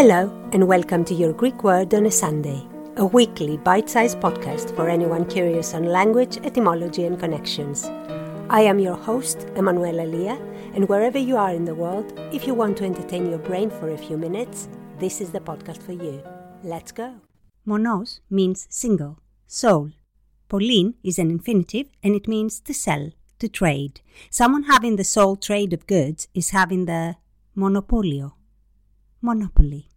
Hello, and welcome to your Greek Word on a Sunday, a weekly bite sized podcast for anyone curious on language, etymology, and connections. I am your host, Emanuela Lia, and wherever you are in the world, if you want to entertain your brain for a few minutes, this is the podcast for you. Let's go. Monos means single, sole. Polin is an infinitive and it means to sell, to trade. Someone having the sole trade of goods is having the monopolio monopoly